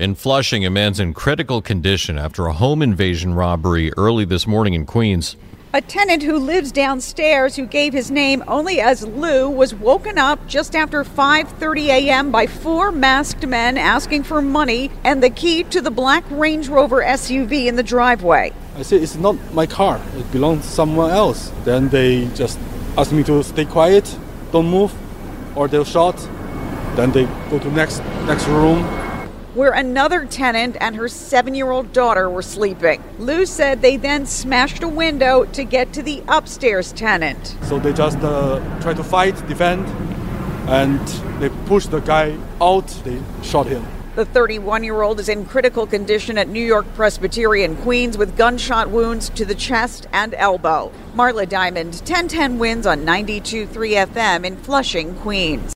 In Flushing, a man's in critical condition after a home invasion robbery early this morning in Queens. A tenant who lives downstairs who gave his name only as Lou was woken up just after 5:30 a.m. by four masked men asking for money and the key to the black Range Rover SUV in the driveway. I said it's not my car. It belongs to someone else. Then they just asked me to stay quiet, don't move, or they'll shot. Then they go to next next room. Where another tenant and her seven year old daughter were sleeping. Lou said they then smashed a window to get to the upstairs tenant. So they just uh, try to fight, defend, and they push the guy out. They shot him. The 31 year old is in critical condition at New York Presbyterian Queens with gunshot wounds to the chest and elbow. Marla Diamond, 1010 wins on 92.3 FM in Flushing, Queens.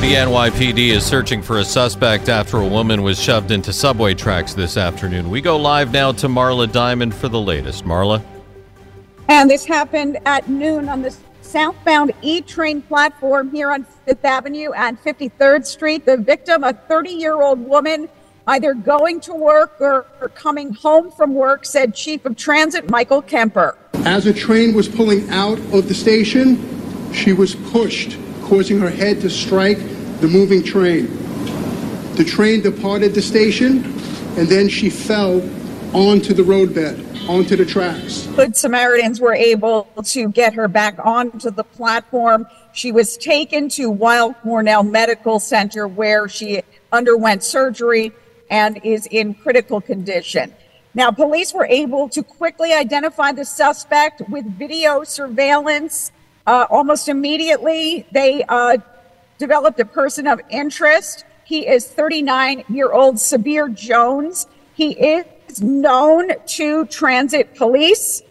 The NYPD is searching for a suspect after a woman was shoved into subway tracks this afternoon. We go live now to Marla Diamond for the latest. Marla? And this happened at noon on the southbound E train platform here on Fifth Avenue and 53rd Street. The victim, a 30 year old woman, either going to work or, or coming home from work, said Chief of Transit Michael Kemper. As a train was pulling out of the station, she was pushed, causing her head to strike the moving train. The train departed the station, and then she fell onto the roadbed, onto the tracks. Good Samaritans were able to get her back onto the platform. She was taken to Weill Cornell Medical Center where she underwent surgery and is in critical condition. Now, police were able to quickly identify the suspect with video surveillance. Uh, almost immediately, they uh, developed a person of interest. He is 39 year old Sabir Jones. He is known to transit police,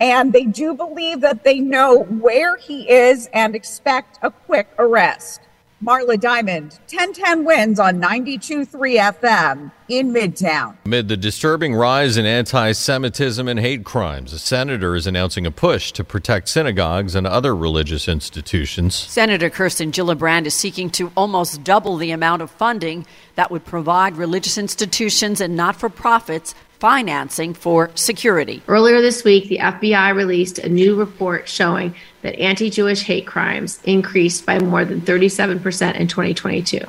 and they do believe that they know where he is and expect a quick arrest. Marla Diamond, 1010 wins on 92.3 FM in Midtown. Amid the disturbing rise in anti Semitism and hate crimes, a senator is announcing a push to protect synagogues and other religious institutions. Senator Kirsten Gillibrand is seeking to almost double the amount of funding that would provide religious institutions and not for profits financing for security. Earlier this week, the FBI released a new report showing that anti Jewish hate crimes increased by more than 37% in 2022.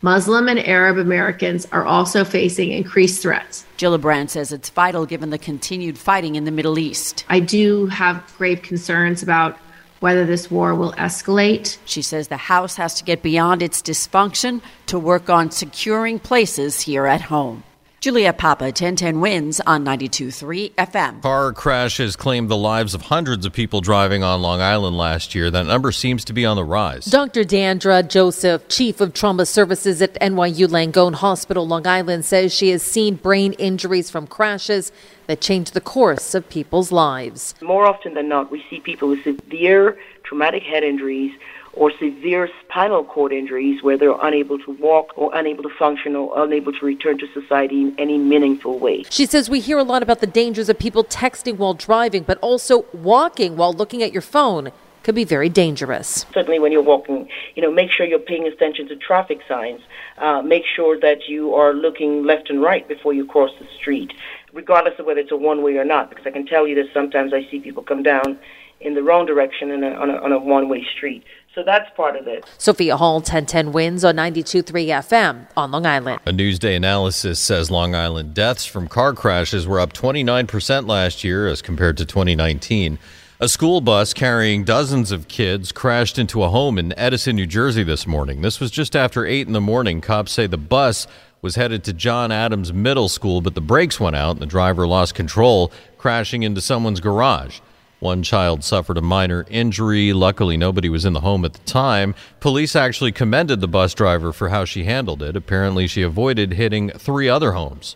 Muslim and Arab Americans are also facing increased threats. Gillibrand says it's vital given the continued fighting in the Middle East. I do have grave concerns about whether this war will escalate. She says the House has to get beyond its dysfunction to work on securing places here at home. Julia Papa, 1010 wins on 92.3 FM. Car crashes claimed the lives of hundreds of people driving on Long Island last year. That number seems to be on the rise. Dr. Dandra Joseph, Chief of Trauma Services at NYU Langone Hospital, Long Island, says she has seen brain injuries from crashes that change the course of people's lives. More often than not, we see people with severe traumatic head injuries or severe spinal cord injuries where they're unable to walk or unable to function or unable to return to society in any meaningful way. She says we hear a lot about the dangers of people texting while driving, but also walking while looking at your phone could be very dangerous. Certainly, when you're walking, you know, make sure you're paying attention to traffic signs. Uh, make sure that you are looking left and right before you cross the street, regardless of whether it's a one way or not. Because I can tell you that sometimes I see people come down in the wrong direction a, on a, on a one way street. So that's part of it. Sophia Hall, 1010 wins on 92.3 FM on Long Island. A Newsday analysis says Long Island deaths from car crashes were up 29% last year as compared to 2019. A school bus carrying dozens of kids crashed into a home in Edison, New Jersey this morning. This was just after 8 in the morning. Cops say the bus was headed to John Adams Middle School, but the brakes went out and the driver lost control, crashing into someone's garage. One child suffered a minor injury. Luckily, nobody was in the home at the time. Police actually commended the bus driver for how she handled it. Apparently, she avoided hitting three other homes.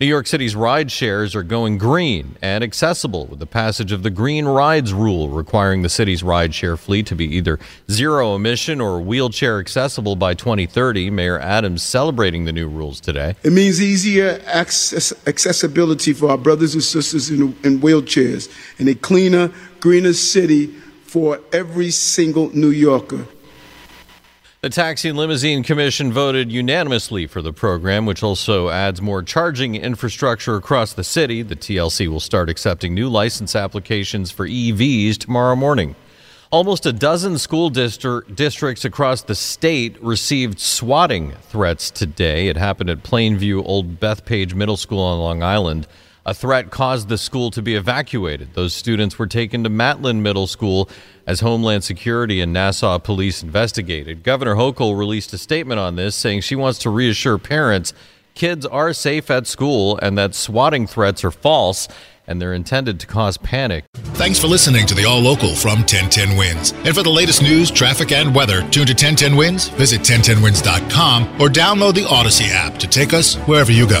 New York City's ride shares are going green and accessible with the passage of the Green Rides rule, requiring the city's rideshare fleet to be either zero emission or wheelchair accessible by 2030. Mayor Adams celebrating the new rules today. It means easier access, accessibility for our brothers and sisters in, in wheelchairs and a cleaner, greener city for every single New Yorker. The Taxi and Limousine Commission voted unanimously for the program, which also adds more charging infrastructure across the city. The TLC will start accepting new license applications for EVs tomorrow morning. Almost a dozen school distri- districts across the state received swatting threats today. It happened at Plainview Old Bethpage Middle School on Long Island. A threat caused the school to be evacuated. Those students were taken to Mattlin Middle School as Homeland Security and Nassau police investigated. Governor Hochul released a statement on this, saying she wants to reassure parents kids are safe at school and that swatting threats are false and they're intended to cause panic. Thanks for listening to the All Local from 1010 Wins. And for the latest news, traffic, and weather, tune to 1010 Wins, visit 1010wins.com, or download the Odyssey app to take us wherever you go.